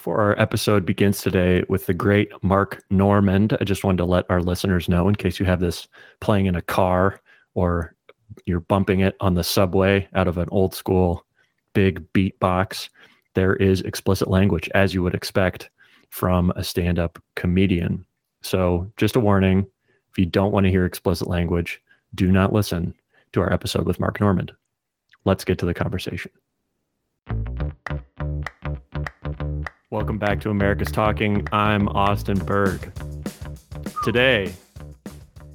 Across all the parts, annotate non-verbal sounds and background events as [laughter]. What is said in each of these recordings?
Before our episode begins today with the great Mark Normand, I just wanted to let our listeners know in case you have this playing in a car or you're bumping it on the subway out of an old school big beat box, there is explicit language as you would expect from a stand up comedian. So, just a warning if you don't want to hear explicit language, do not listen to our episode with Mark Normand. Let's get to the conversation. Welcome back to America's Talking. I'm Austin Berg. Today,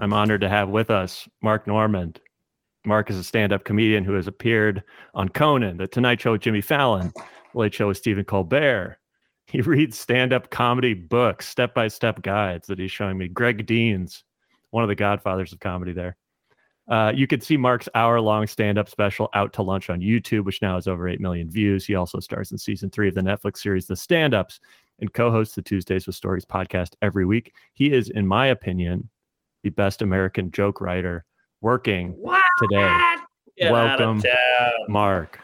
I'm honored to have with us Mark Normand. Mark is a stand up comedian who has appeared on Conan, The Tonight Show with Jimmy Fallon, The Late Show with Stephen Colbert. He reads stand up comedy books, step by step guides that he's showing me. Greg Dean's, one of the godfathers of comedy there. Uh, you can see Mark's hour long stand up special Out to Lunch on YouTube, which now has over 8 million views. He also stars in season three of the Netflix series The Stand Ups and co hosts the Tuesdays with Stories podcast every week. He is, in my opinion, the best American joke writer working what? today. Get Welcome, Mark.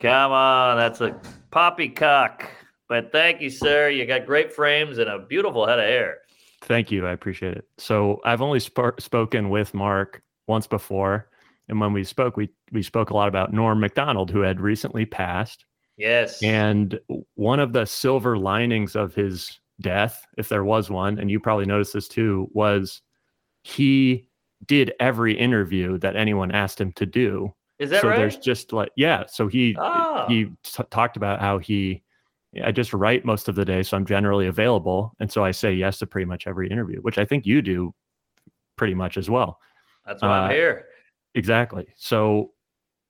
Come on, that's a poppycock. But thank you, sir. You got great frames and a beautiful head of hair. Thank you. I appreciate it. So I've only sp- spoken with Mark once before. And when we spoke, we we spoke a lot about Norm Macdonald, who had recently passed. Yes. And one of the silver linings of his death, if there was one, and you probably noticed this too, was he did every interview that anyone asked him to do. Is that right? so right? there's just like yeah. So he oh. he t- talked about how he I just write most of the day, so I'm generally available, and so I say yes to pretty much every interview, which I think you do pretty much as well. That's why uh, I'm here. Exactly. So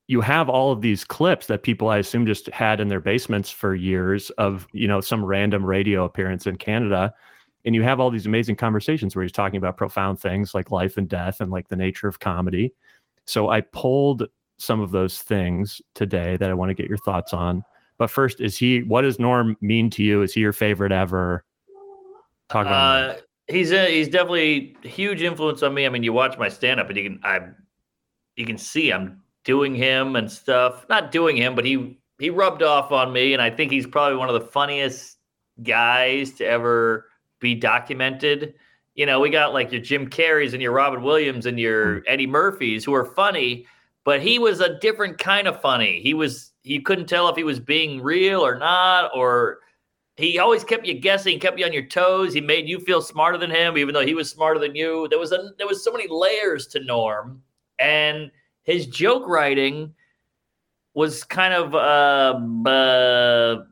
you have all of these clips that people I assume just had in their basements for years of, you know, some random radio appearance in Canada. And you have all these amazing conversations where he's talking about profound things like life and death and like the nature of comedy. So I pulled some of those things today that I want to get your thoughts on. But first, is he what does Norm mean to you? Is he your favorite ever? Talk about uh, he's a, he's definitely a huge influence on me. I mean, you watch my stand up and you can I you can see I'm doing him and stuff. Not doing him, but he he rubbed off on me and I think he's probably one of the funniest guys to ever be documented. You know, we got like your Jim Carreys and your Robin Williams and your. Eddie Murphys who are funny, but he was a different kind of funny. He was you couldn't tell if he was being real or not or he always kept you guessing, kept you on your toes. He made you feel smarter than him, even though he was smarter than you. There was a there was so many layers to Norm, and his joke writing was kind of uh, uh,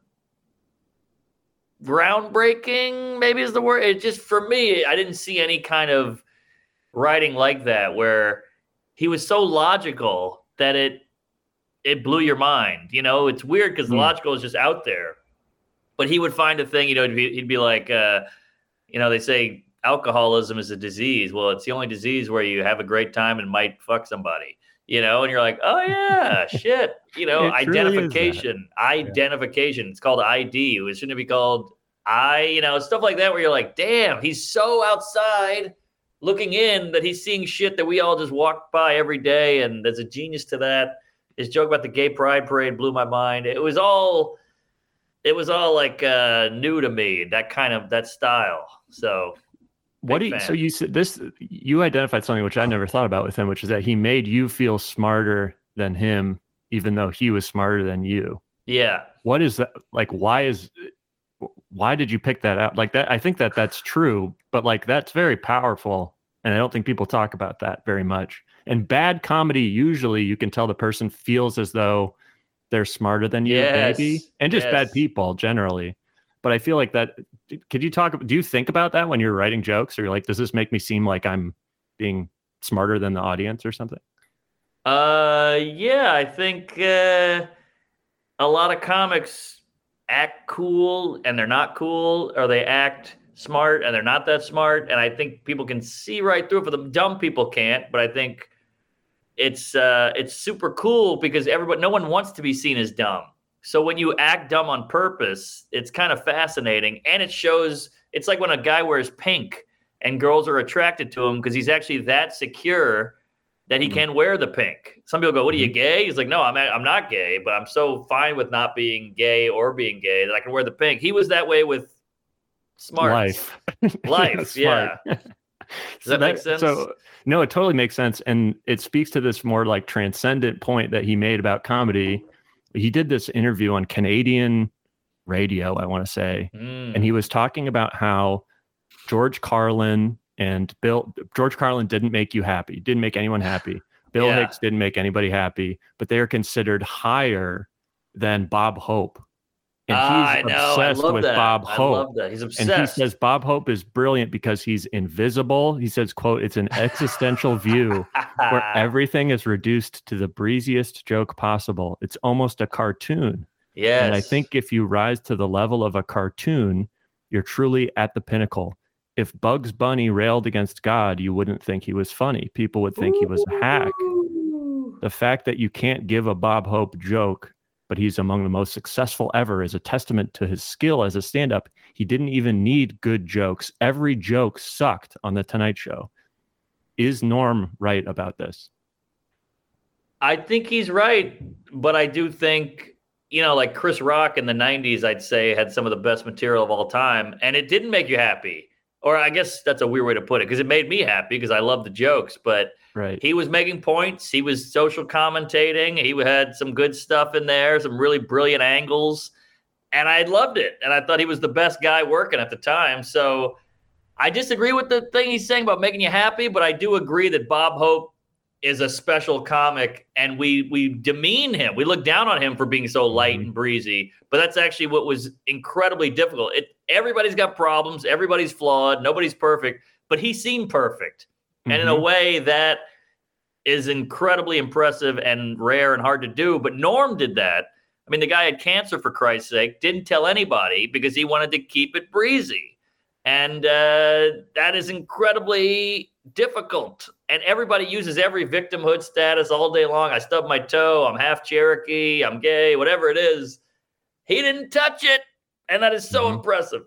groundbreaking. Maybe is the word. It just for me, I didn't see any kind of writing like that where he was so logical that it it blew your mind. You know, it's weird because mm. logical is just out there but he would find a thing, you know, he'd be, he'd be like, uh, you know, they say alcoholism is a disease. Well, it's the only disease where you have a great time and might fuck somebody, you know, and you're like, oh yeah, [laughs] shit, you know, identification, identification. Yeah. It's called ID. It shouldn't be called I, you know, stuff like that where you're like, damn, he's so outside looking in that he's seeing shit that we all just walk by every day. And there's a genius to that. His joke about the gay pride parade blew my mind. It was all it was all like uh, new to me that kind of that style. So what do you, fan. so you said this you identified something which I never thought about with him, which is that he made you feel smarter than him, even though he was smarter than you. Yeah. What is that like? Why is why did you pick that out? Like that, I think that that's true, but like that's very powerful, and I don't think people talk about that very much. And bad comedy, usually, you can tell the person feels as though they're smarter than you, yes. maybe, and just yes. bad people generally. But I feel like that. Could you talk? Do you think about that when you're writing jokes, or you're like, does this make me seem like I'm being smarter than the audience or something? Uh, yeah, I think uh, a lot of comics act cool and they're not cool, or they act smart and they're not that smart. And I think people can see right through it. For the dumb people can't, but I think it's uh, it's super cool because everybody, no one wants to be seen as dumb. So when you act dumb on purpose, it's kind of fascinating, and it shows. It's like when a guy wears pink and girls are attracted to him because he's actually that secure that he Mhm. can wear the pink. Some people go, "What are you Mhm. gay?" He's like, "No, I'm I'm not gay, but I'm so fine with not being gay or being gay that I can wear the pink." He was that way with smart life. [laughs] Life, Smart. Does that make sense? So no, it totally makes sense, and it speaks to this more like transcendent point that he made about comedy. He did this interview on Canadian radio, I want to say, Mm. and he was talking about how George Carlin and Bill George Carlin didn't make you happy, didn't make anyone happy. [sighs] Bill Yeah. Hicks didn't make anybody happy, but they are considered higher than Bob Hope. And Ah, I he's know. I obsessed love with that. Bob I Hope. love that. He's And he says Bob Hope is brilliant because he's invisible. He says, quote, it's an existential view where [laughs] everything is reduced to the breeziest joke possible. It's almost a cartoon. yes. And I think if you rise to the level of a cartoon, you're truly at the pinnacle. If Bugs Bunny railed against God, you wouldn't think he was funny. People would think he was a hack. The fact that you can't give a Bob Hope joke, but he's among the most successful ever is a testament to his skill as a stand up. He didn't even need good jokes. Every joke sucked on The Tonight Show. Is Norm right about this? I think he's right, but I do think you know, like Chris Rock in the '90s, I'd say had some of the best material of all time, and it didn't make you happy. Or I guess that's a weird way to put it because it made me happy because I love the jokes, but Right. he was making points. He was social commentating. He had some good stuff in there, some really brilliant angles, and I loved it. And I thought he was the best guy working at the time. So I disagree with the thing he's saying about making you happy, but I do agree that Bob Hope is a special comic, and we we demean him. We look down on him for being so light Mhm. and breezy, but that's actually what was incredibly difficult. It everybody's got problems, everybody's flawed, nobody's perfect, but he seemed perfect. And in a Mhm. way that is incredibly impressive and rare and hard to do. But Norm did that. I mean, the guy had cancer for Christ's sake, didn't tell anybody because he wanted to keep it breezy. And uh, that is incredibly difficult. And everybody uses every victimhood status all day long. I stubbed my toe. I'm half Cherokee. I'm gay, whatever it is. He didn't touch it. And that is so Mhm. impressive.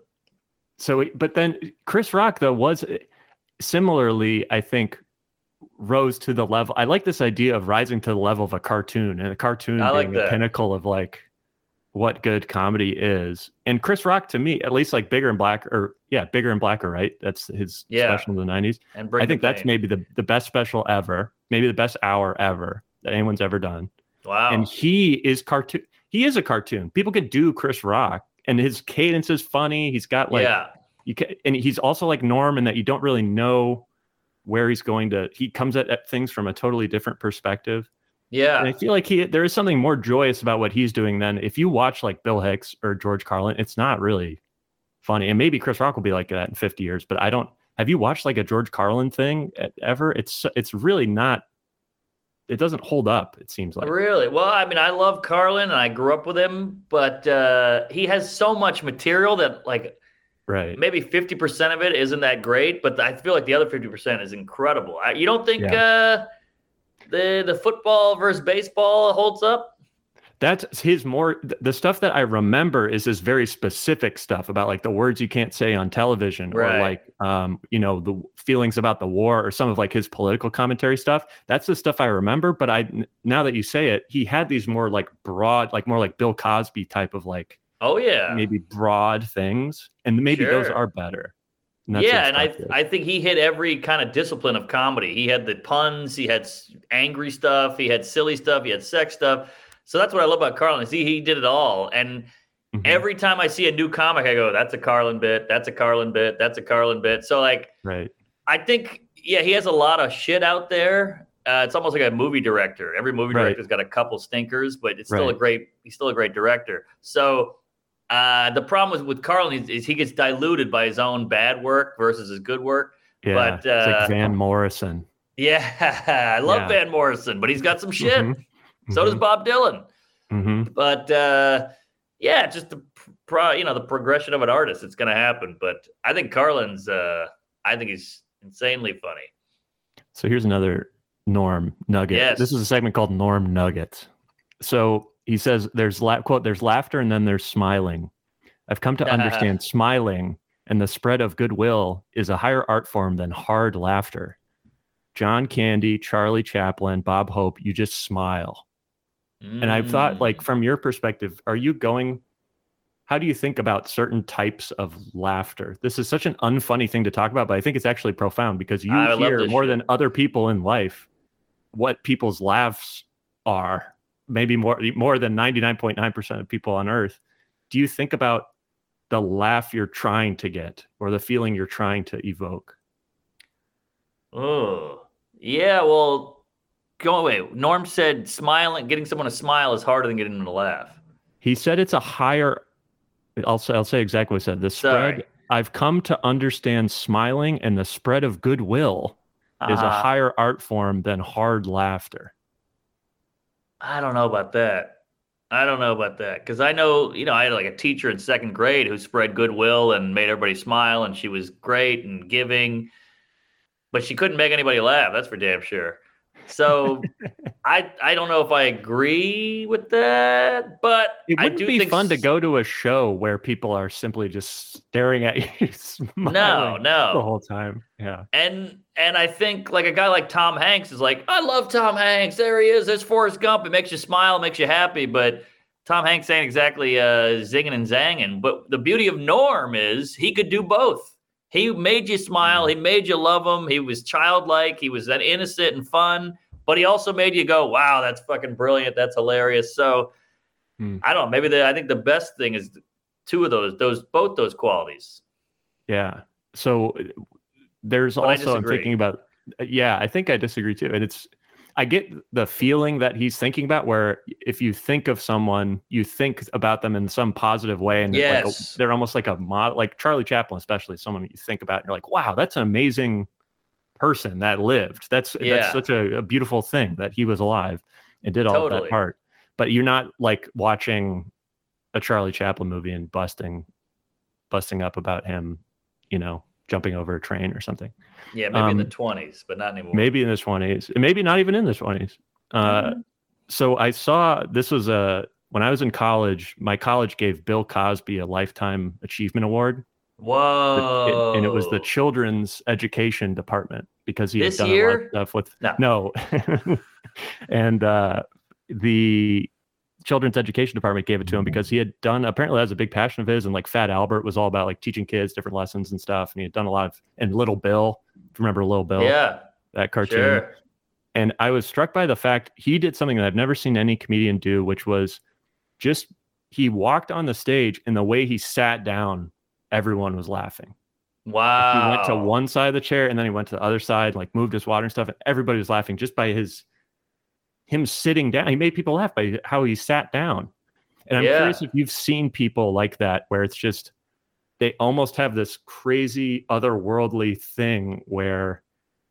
So, but then Chris Rock though was similarly, I think, rose to the level. I like this idea of rising to the level of a cartoon, and a cartoon I like being the pinnacle of like what good comedy is. And Chris Rock, to me, at least, like bigger and black, or yeah, bigger and blacker, right? That's his Yeah. special in the '90s. And bring I think that's pain. maybe the the best special ever, maybe the best hour ever that anyone's ever done. wow. And he is cartoon. He is a cartoon. People could do Chris Rock, and his cadence is funny. He's got like yeah. you can, and he's also like Norm in that you don't really know where he's going to. He comes at, at things from a totally different perspective, Yeah. and I feel like he there is something more joyous about what he's doing than if you watch like Bill Hicks or George Carlin. It's not really funny, and maybe Chris Rock will be like that in fifty years. But I don't. Have you watched like a George Carlin thing ever? It's it's really not. It doesn't hold up. It seems like Really? Well, I mean, I love Carlin and I grew up with him, but uh, he has so much material that, like, right. maybe 50% of it isn't that great, but I feel like the other 50% is incredible. I, you don't think uh, the the football versus baseball holds up? That's his more the stuff that I remember is this very specific stuff about like the words you can't say on television Right. or like um you know the feelings about the war or some of like his political commentary stuff that's the stuff I remember but I now that you say it he had these more like broad like more like Bill Cosby type of like Oh, yeah. maybe broad things and maybe those are better And yeah, and I. I think he hit every kind of discipline of comedy. He had the puns, he had angry stuff, he had silly stuff, he had sex stuff. So that's what I love about Carlin. Is he he did it all, and Mhm. every time I see a new comic, I go, "That's a Carlin bit. That's a Carlin bit. That's a Carlin bit." So like, right I think yeah, he has a lot of shit out there. Uh, it's almost like a movie director. Every movie Right. director's got a couple stinkers, but it's still a great. He's still a great director. So uh, the problem with with Carlin is, is he gets diluted by his own bad work versus his good work. yeah but, it's like uh, Van Morrison [laughs] Yeah, I love Yeah. Van Morrison, but he's got some shit. Mhm. So does Bob Dylan. Mhm. But uh, yeah, just the pro, you know the progression of an artist. It's going to happen. But I think Carlin's. Uh, I think he's insanely funny. So here's another Norm nugget. Yes. This is a segment called Norm Nuggets. So he says there's la- quote there's laughter and then there's smiling. I've come to [laughs] understand smiling and the spread of goodwill is a higher art form than hard laughter. John Candy, Charlie Chaplin, Bob Hope, you just smile. And I've thought, like, Mm. from your perspective, are you going? How do you think about certain types of laughter? This is such an unfunny thing to talk about, but I think it's actually profound because you I hear more shit. than other people in life what people's laughs are. Maybe more more than ninety nine point nine percent of people on Earth. Do you think about the laugh you're trying to get or the feeling you're trying to evoke? Oh, yeah. Well, go away. Norm said smiling, getting someone to smile is harder than getting them to laugh. He said it's a higher. I'll say, I'll say exactly what he said. The spread. Sorry. I've come to understand smiling and the spread of goodwill is a Uh, higher art form than hard laughter. I don't know about that. I don't know about that because I know, you know, I had like a teacher in second grade who spread goodwill and made everybody smile, and she was great and giving, but she couldn't make anybody laugh. That's for damn sure. So I I don't know if I agree with that, but It wouldn't be fun to go to a show where people are simply just staring at [laughs] you, smiling No, the whole time. Yeah, And and I think like a guy like Tom Hanks is like, I love Tom Hanks. There he is. There's Forrest Gump. It makes you smile, it makes you happy. But Tom Hanks ain't exactly uh, zinging and zanging. But the beauty of Norm is he could do both. He made you smile. He made you love him. He was childlike. He was that innocent and fun. But he also made you go, "Wow, that's fucking brilliant. That's hilarious." So Hmm. I don't know. Maybe the I think the best thing is two of those, those both those qualities. yeah. So there's But also I'm thinking about. Yeah, I think I disagree too, and it's. I get the feeling that he's thinking about where if you think of someone, you think about them in some positive way, and they're, like a, they're almost like a model, like Charlie Chaplin, especially someone that you think about, and you're like, wow, that's an amazing person that lived. That's Yeah. that's such a, a beautiful thing that he was alive and did all of Totally. that part. But you're not like watching a Charlie Chaplin movie and busting, busting up about him, you know, jumping over a train or something. Yeah, maybe in the Um, twenties, but not anymore. Maybe in the twenties, maybe not even in the twenties. Uh, Mhm. so I saw this was a when I was in college. My college gave Bill Cosby a lifetime achievement award, Whoa! it- and it was the children's education department because he This had done a lot of stuff with No. no, [laughs] and uh, the children's education department gave it to him mm-hmm. because he had done apparently that was a big passion of his and like Fat Albert was all about like teaching kids different lessons and stuff and he had done a lot of and Little Bill remember Little Bill yeah, that cartoon sure. and I was struck by the fact he did something that I've never seen any comedian do, which was just he walked on the stage and the way he sat down, everyone was laughing. Wow. He went to one side of the chair and then he went to the other side, like moved his water and stuff, and everybody was laughing just by his him sitting down. He made people laugh by how he sat down. And I'm Yeah. curious if you've seen people like that where it's just they almost have this crazy otherworldly thing where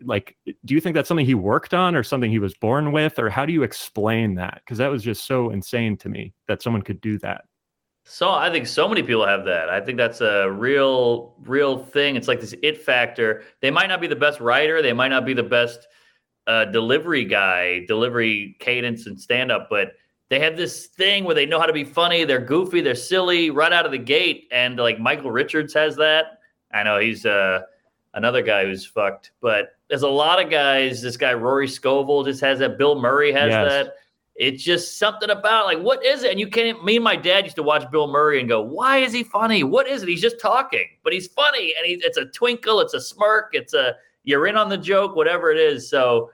like do you think that's something he worked on or something he was born with or how do you explain that because that was just so insane to me that someone could do that So I think so many people have that. I think that's a real, real thing. It's like this it factor. They might not be the best writer. They might not be the best uh, delivery guy, delivery cadence and stand up, but they have this thing where they know how to be funny. They're goofy. They're silly right out of the gate. And like Michael Richards has that. I know he's uh, another guy who's fucked, but there's a lot of guys. This guy Rory Scovel just has that. Bill Murray has Yes. that it's just something about like what is it and you can't me and my dad used to watch bill murray and go why is he funny what is it he's just talking but he's funny and he, it's a twinkle it's a smirk it's a you're in on the joke whatever it is. So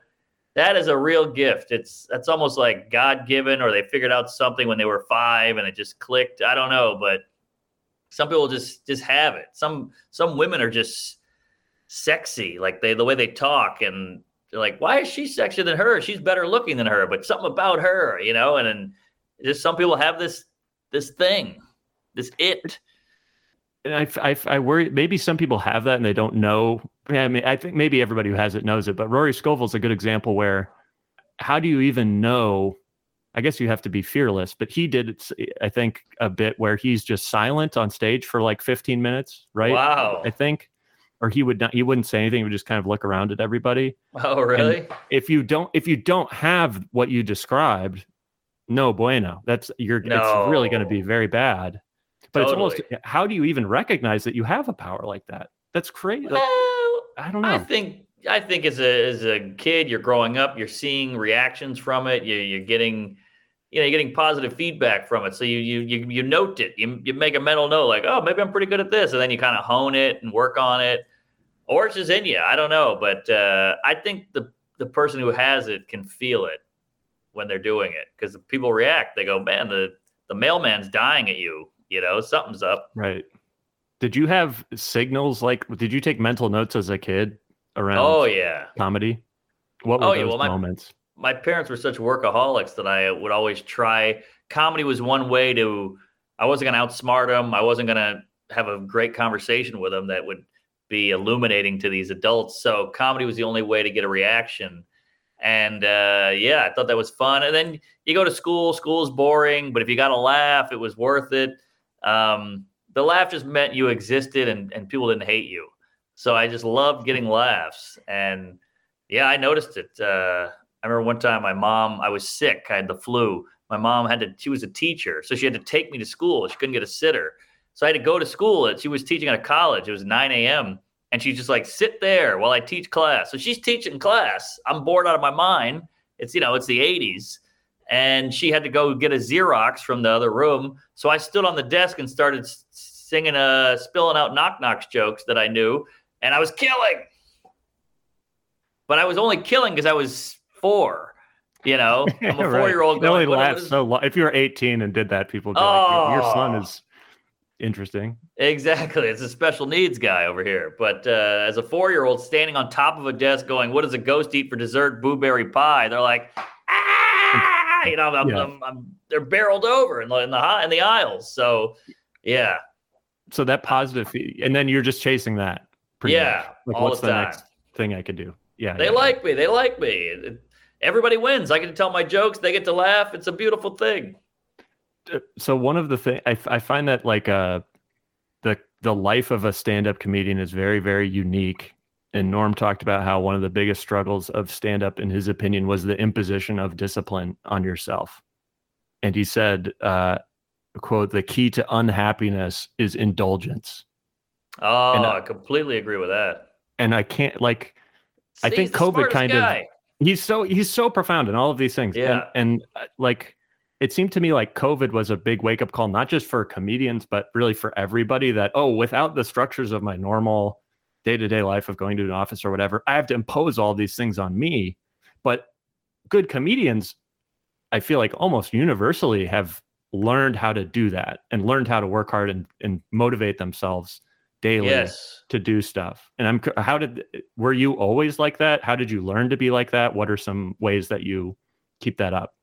that is a real gift. It's that's almost like god-given or they figured out something when they were five and it just clicked. I don't know but some people just just have it. Some some women are just sexy like they the way they talk and they're like, why is she sexier than her? She's better looking than her, but something about her, you know, and then just some people have this this thing, this it. And I, I, I worry maybe some people have that and they don't know. I mean, I think maybe everybody who has it knows it, but Rory Scovel's a good example where how do you even know? I guess you have to be fearless, but he did, I think, a bit where he's just silent on stage for like 15 minutes, right? Wow. I think, or he would not, he wouldn't say anything. He would just kind of look around at everybody. Oh, really? If you don't, if you don't have what you described, no bueno. That's you're. no. It's really going to be very bad. But it's almost. How do you even recognize that you have a power like that? That's crazy. Well, I don't know. I think I think as a as a kid, you're growing up, you're seeing reactions from it. You, you're getting, you know, you're getting positive feedback from it. So you you you you note it. You you make a mental note, like, oh, maybe I'm pretty good at this, and then you kind of hone it and work on it, or it's just in you. I don't know, but uh, I think the the person who has it can feel it when they're doing it because people react. They go, man, the the mailman's dying at you. You know, something's up. Right. Did you have signals like? Did you take mental notes as a kid around? Oh yeah, comedy. What were Oh, those yeah, well, my- moments? my parents were such workaholics that I would always try. Comedy was one way to. I wasn't going to outsmart them. I wasn't going to have a great conversation with them that would be illuminating to these adults. So comedy was the only way to get a reaction. And uh, yeah, I thought that was fun. And then you go to school. School's boring, but if you got a laugh, it was worth it. Um, the laugh just meant you existed, and and people didn't hate you. So I just loved getting laughs. And yeah, I noticed it. Uh, I remember one time my mom, I was sick, I had the flu. My mom had to, she was a teacher, so she had to take me to school. She couldn't get a sitter. So I had to go to school. And she was teaching at a college. It was 9 a.m. And she's just like, sit there while I teach class. So she's teaching class. I'm bored out of my mind. It's, you know, it's the 80s. And she had to go get a Xerox from the other room. So I stood on the desk and started singing, uh, spilling out knock knocks jokes that I knew. And I was killing. But I was only killing because I was four. You know, [laughs] I'm a Right. four year old only going, "What laugh is-" so long. If you're 18 and did that, people would be like, your, your son Oh. is interesting. Exactly. It's a special needs guy over here. But uh, as a four year old standing on top of a desk going, What does a ghost eat for dessert? Blueberry pie. They're like, Ah! You know, I'm, Yeah. I'm, I'm, they're barreled over in the, in, the, in the aisles. So, yeah. So that positive, and then you're just chasing that. pretty Yeah. Like, all what's the the time. next thing I could do? Yeah. They yeah, like me. They like me. Everybody wins. I get to tell my jokes. They get to laugh. It's a beautiful thing. So one of the things I find that like uh the the life of a stand-up comedian is very very unique. And Norm talked about how one of the biggest struggles of stand-up, in his opinion, was the imposition of discipline on yourself. And he said, uh, "quote The key to unhappiness is indulgence." Oh, And, uh, I completely agree with that. And I can't like I think COVID kind of- he's so he's so profound in all of these things Yeah. and, and uh, like it seemed to me like covid was a big wake up call not just for comedians but really for everybody that oh without the structures of my normal day-to-day life of going to an office or whatever i have to impose all these things on me but good comedians i feel like almost universally have learned how to do that and learned how to work hard and, and motivate themselves daily Yes. to do stuff. And I'm how did were you always like that? How did you learn to be like that? What are some ways that you keep that up?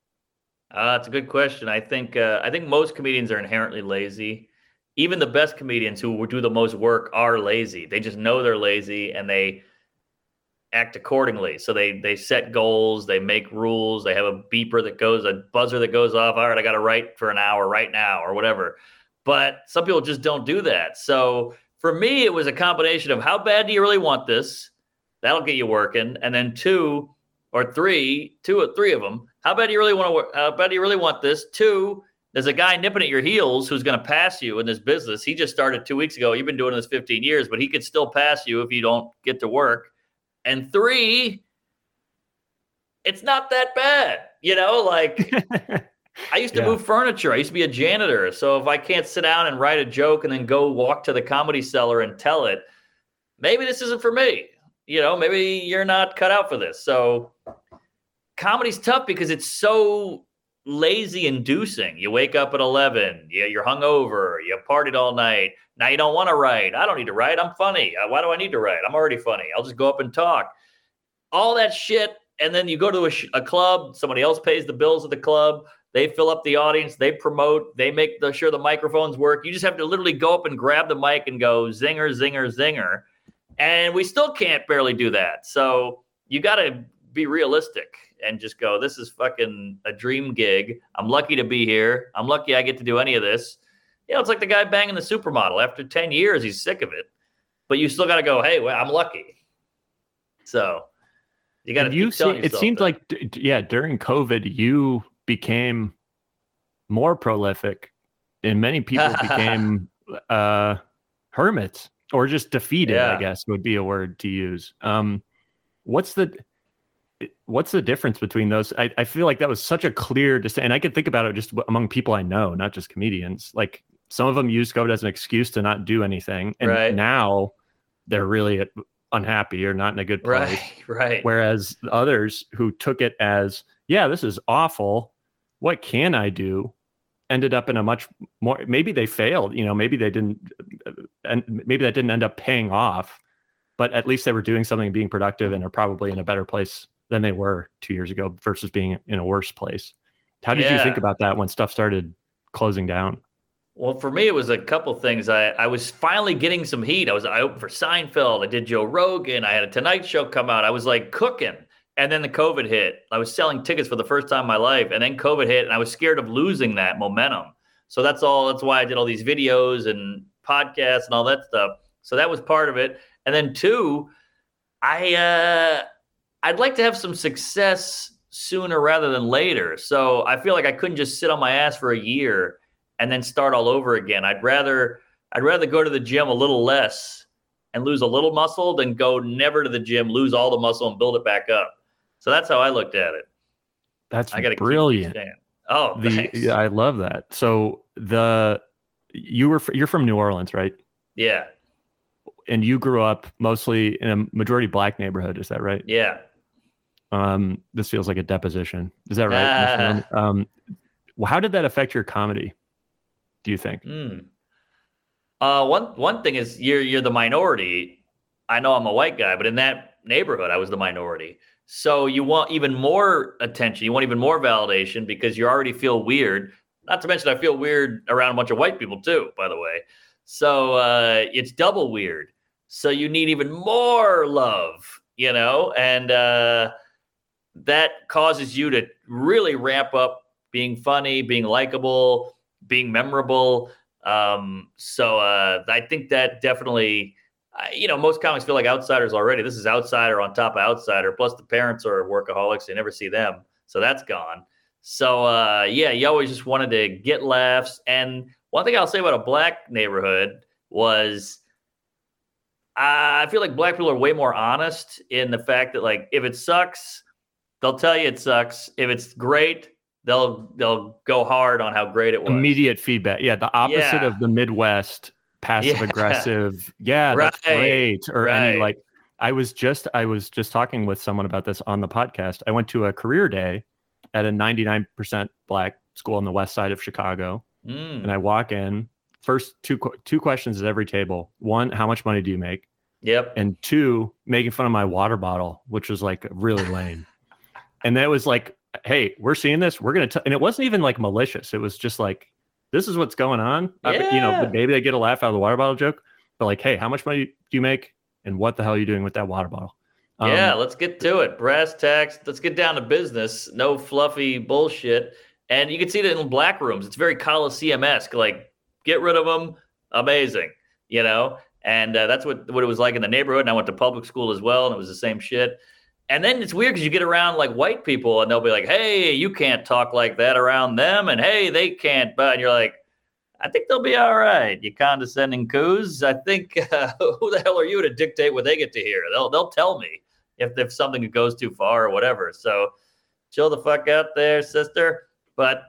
Uh, that's a good question. I think uh, I think most comedians are inherently lazy. Even the best comedians who do the most work are lazy. They just know they're lazy and they act accordingly. So they they set goals, they make rules, they have a beeper that goes, a buzzer that goes off. All right, I got to write for an hour right now or whatever. But some people just don't do that. So for me, it was a combination of how bad do you really want this? That'll get you working, and then two or three, two or three of them. How bad do you really want to? How bad do you really want this? Two, there's a guy nipping at your heels who's going to pass you in this business. He just started two weeks ago. You've been doing this 15 years, but he could still pass you if you don't get to work. And three, it's not that bad. You know, like [laughs] I used to Yeah. move furniture. I used to be a janitor. So if I can't sit down and write a joke and then go walk to the comedy cellar and tell it, maybe this isn't for me. You know, maybe you're not cut out for this. So comedy's tough because it's so lazy inducing. You wake up at 11, you, you're hungover, you partied all night. Now you don't want to write. I don't need to write. I'm funny. Uh, Why do I need to write? I'm already funny. I'll just go up and talk. All that shit. And then you go to a, sh- a club, somebody else pays the bills at the club. They fill up the audience, they promote, they make the, sure the microphones work. You just have to literally go up and grab the mic and go zinger, zinger, zinger. And we still can't barely do that. So you got to be realistic and just go, this is fucking a dream gig. I'm lucky to be here. I'm lucky I get to do any of this. You know, it's like the guy banging the supermodel. After 10 years, he's sick of it. But you still got to go, hey, well, I'm lucky. So you got to you see, it seems like yeah, during COVID you became more prolific and many people [laughs] became uh hermits or just defeated, I guess would be a word to use. Um what's the what's the difference between those? I, I feel like that was such a clear distinction. And I could think about it just among people I know, not just comedians. Like some of them use COVID as an excuse to not do anything. And Right. now they're really unhappy or not in a good place. Right, [laughs] right. Whereas others who took it as, yeah, this is awful. What can I do? Ended up in a much more, maybe they failed, you know, maybe they didn't, uh, and maybe that didn't end up paying off, but at least they were doing something, being productive, and are probably in a better place than they were two years ago versus being in a worse place. How did you think about that when stuff started closing down? Well, for me, it was a couple things. I, I was finally getting some heat. I was I opened for Seinfeld. I did Joe Rogan. I had a Tonight Show come out. I was like cooking. And then the COVID hit. I was selling tickets for the first time in my life. And then COVID hit, and I was scared of losing that momentum. So that's all. That's why I did all these videos and podcasts and all that stuff. So that was part of it. And then two, I uh, I'd like to have some success sooner rather than later. So I feel like I couldn't just sit on my ass for a year and then start all over again. I'd rather I'd rather go to the gym a little less and lose a little muscle than go never to the gym, lose all the muscle and build it back up. So that's how I looked at it. That's I got brilliant. Oh, The, yeah, I love that. So the you were you're from New Orleans, right? yeah, and you grew up mostly in a majority black neighborhood. Is that right? yeah. Um, this feels like a deposition. Is that right? Ah. um, well, how did that affect your comedy? Do you think? Mm. Uh, one one thing is you're you're the minority. I know I'm a white guy, but in that neighborhood, I was the minority. So you want even more attention. You want even more validation because you already feel weird. Not to mention, I feel weird around a bunch of white people too. By the way, so uh, it's double weird. So you need even more love, you know, and uh, that causes you to really ramp up being funny, being likable, being memorable. Um, so uh, I think that definitely, you know, most comics feel like outsiders already. This is outsider on top of outsider. Plus, the parents are workaholics; you never see them, so that's gone. So uh, yeah, you always just wanted to get laughs. And one thing I'll say about a black neighborhood was. I feel like black people are way more honest in the fact that, like, if it sucks, they'll tell you it sucks. If it's great, they'll they'll go hard on how great it was. Immediate feedback. Yeah, the opposite Yeah. of the Midwest passive Yeah. aggressive. Yeah, that's Right, great. Or any right. like I was just I was just talking with someone about this on the podcast. I went to a career day at a 99% black school on the west side of Chicago. Mm, and I walk in. First two two questions at every table. One, how much money do you make? yep. And two, making fun of my water bottle, which was like really lame. And that was like, hey, we're seeing this. We're gonna. T-. And it wasn't even like malicious. It was just like, this is what's going on. I- you know, maybe they get a laugh out of the water bottle joke, but like, hey, how much money do you make? And what the hell are you doing with that water bottle? Um, yeah, let's get to it. Brass tacks. Let's get down to business. No fluffy bullshit. And you can see that in black rooms. It's very Coliseum esque. Like, get rid of them. Amazing. You know? And uh, that's what, what it was like in the neighborhood. And I went to public school as well, and it was the same shit. And then it's weird because you get around like white people, and they'll be like, hey, you can't talk like that around them. And hey, they can't. But and you're like, I think they'll be all right. You condescending coos. I think uh, [laughs] who the hell are you to dictate what they get to hear? They'll they'll tell me if if something goes too far or whatever. So chill the fuck out there, sister. But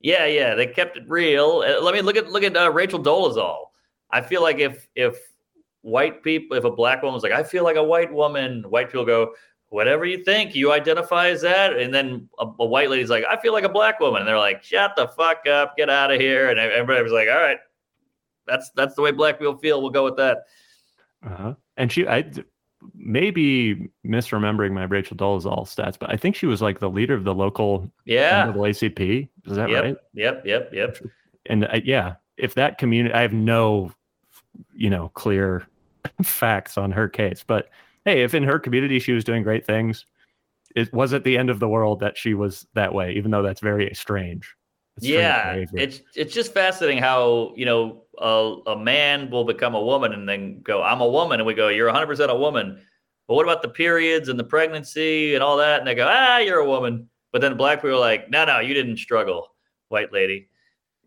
yeah, yeah, they kept it real. Uh, let me look at look at uh, Rachel Dolezal. I feel like if if white people, if a black woman was like, I feel like a white woman, white people go, whatever you think, you identify as that. And then a, a white lady's like, I feel like a black woman. And they're like, shut the fuck up, get out of here. And everybody was like, all right, that's that's the way black people feel. We'll go with that. Uh-huh. And she, I maybe misremembering my Rachel Dolezal stats, but I think she was like the leader of the local Yeah. NAACP. Is that Yep. right? Yep. Yep. Yep. and I, yeah, if that community, I have no, you know, clear [laughs] facts on her case, but hey, if in her community she was doing great things, it was at the end of the world that she was that way, even though that's very strange. It's yeah, behavior. it's it's just fascinating how you know a, a man will become a woman and then go, "I'm a woman," and we go, "You're 100 percent a woman." But what about the periods and the pregnancy and all that? And they go, "Ah, you're a woman." But then black people are like, "No, no, you didn't struggle, white lady.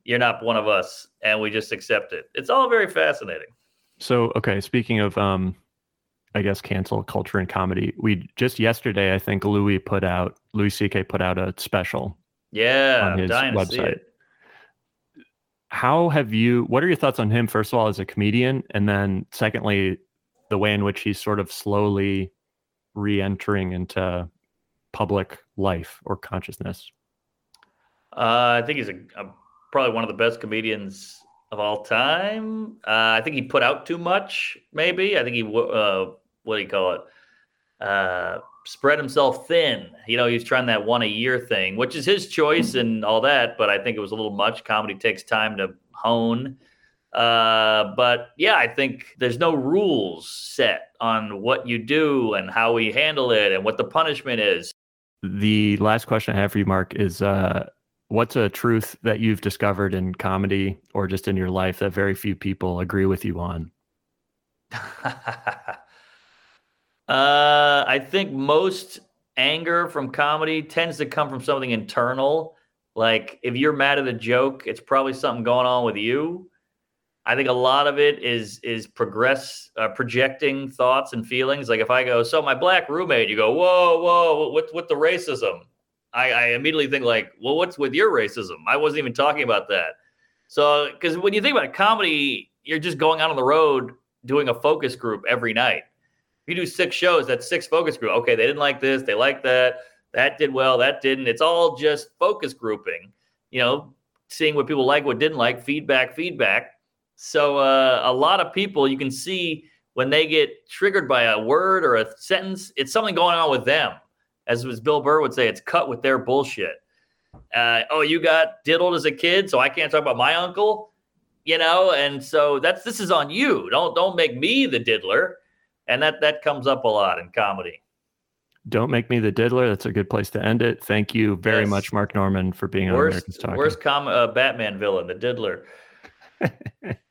You're not one of us," and we just accept it. It's all very fascinating. so okay. Speaking of um, I guess, cancel culture and comedy. We just yesterday, I think Louis put out Louis C.K. put out a special. Yeah, on his website. How have you? What are your thoughts on him? First of all, as a comedian, and then secondly, the way in which he's sort of slowly re-entering into public life or consciousness. Uh, I think he's a, a, probably one of the best comedians of all time. Uh, I think he put out too much. Maybe I think he uh, what do you call it? Uh, spread himself thin. You know, he's trying that one a year thing, which is his choice and all that. But I think it was a little much. Comedy takes time to hone. Uh, but yeah, I think there's no rules set on what you do and how we handle it and what the punishment is. The last question I have for you, Mark, is uh, what's a truth that you've discovered in comedy or just in your life that very few people agree with you on? [laughs] uh, I think most anger from comedy tends to come from something internal. Like if you're mad at a joke, it's probably something going on with you. I think a lot of it is is progress uh, projecting thoughts and feelings. Like if I go, so my black roommate, you go, whoa, whoa, what's with the racism? I, I immediately think like, well, what's with your racism? I wasn't even talking about that. So because when you think about comedy, you're just going out on the road doing a focus group every night. If you do six shows, that's six focus group. Okay, they didn't like this, they like that, that did well, that didn't. It's all just focus grouping. You know, seeing what people like, what didn't like, feedback, feedback so uh, a lot of people you can see when they get triggered by a word or a sentence, it's something going on with them. As was Bill Burr would say, it's cut with their bullshit. Uh, oh, you got diddled as a kid, so I can't talk about my uncle, you know. And so that's this is on you. Don't don't make me the diddler. And that that comes up a lot in comedy. Don't make me the diddler. That's a good place to end it. Thank you very yes. much, Mark Normand, for being worst, on America's Talking. Worst com- uh, Batman villain, the diddler. [laughs]